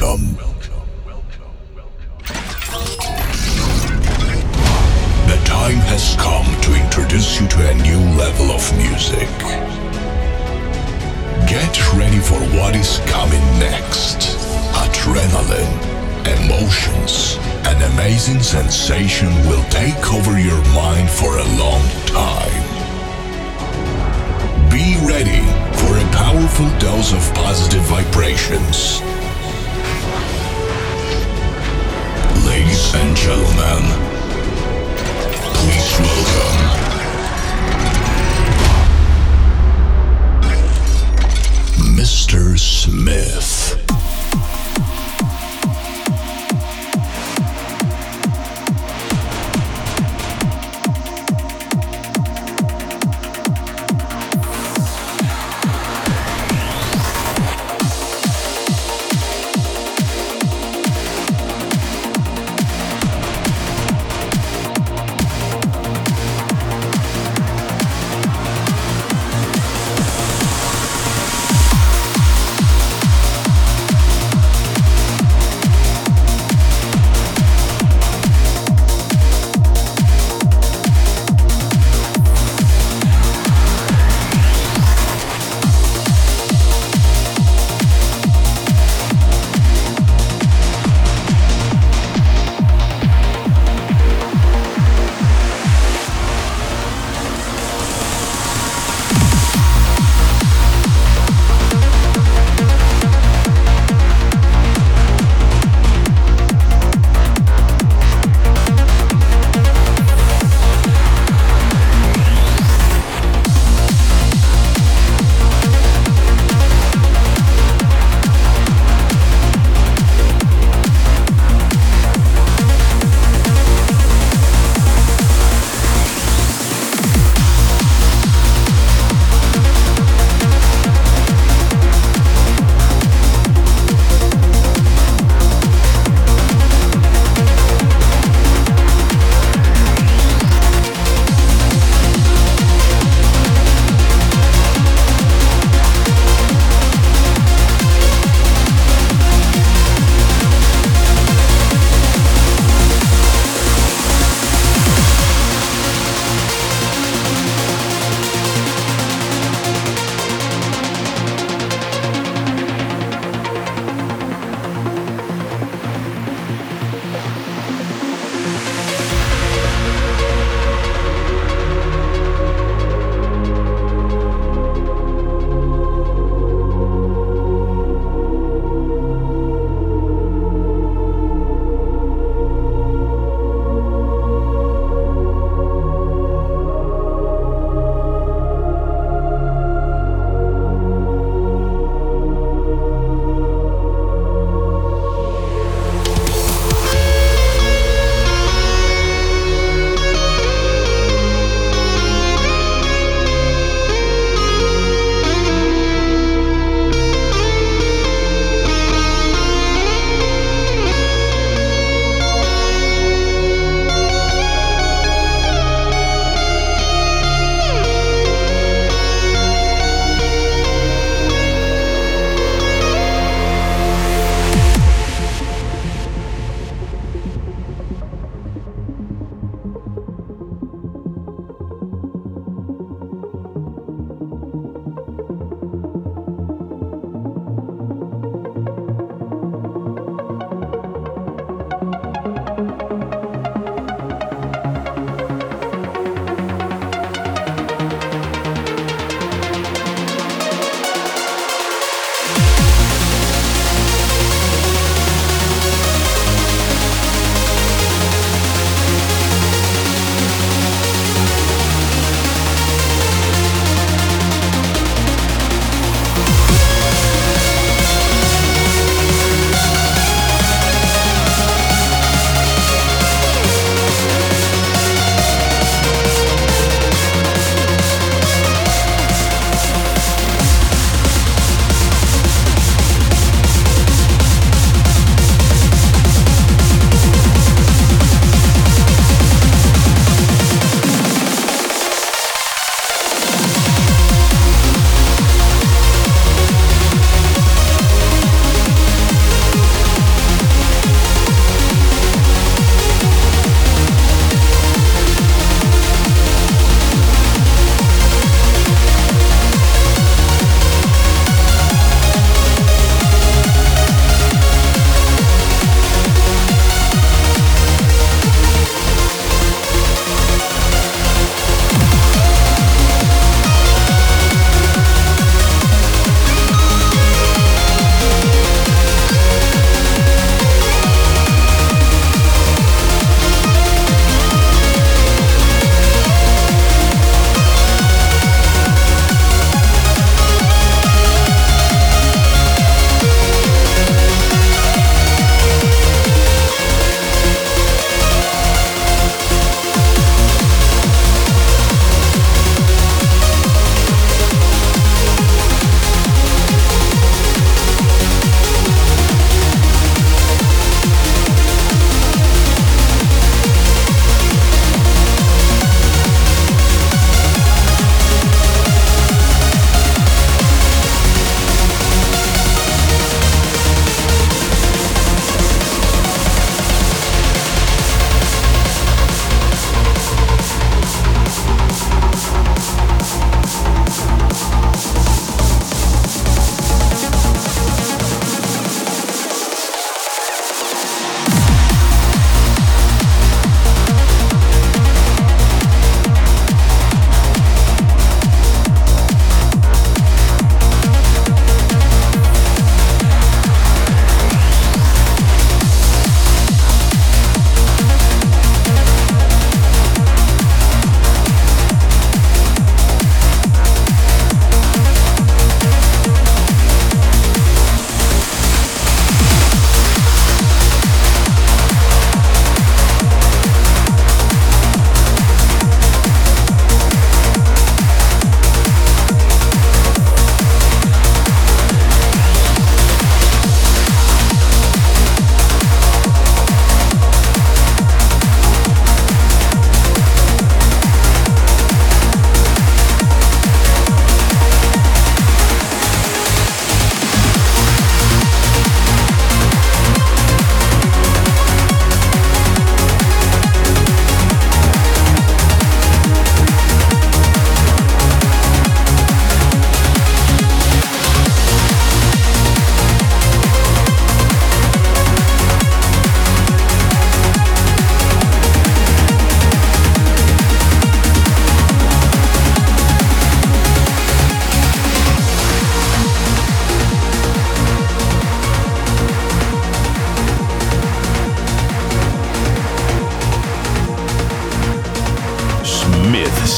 Welcome. The time has come to introduce you to a new level of music. Get ready for what is coming next. Adrenaline, emotions, an amazing sensation will take over your mind for a long time. Be ready for a powerful dose of positive vibrations. And gentlemen, please welcome Mr. Smith.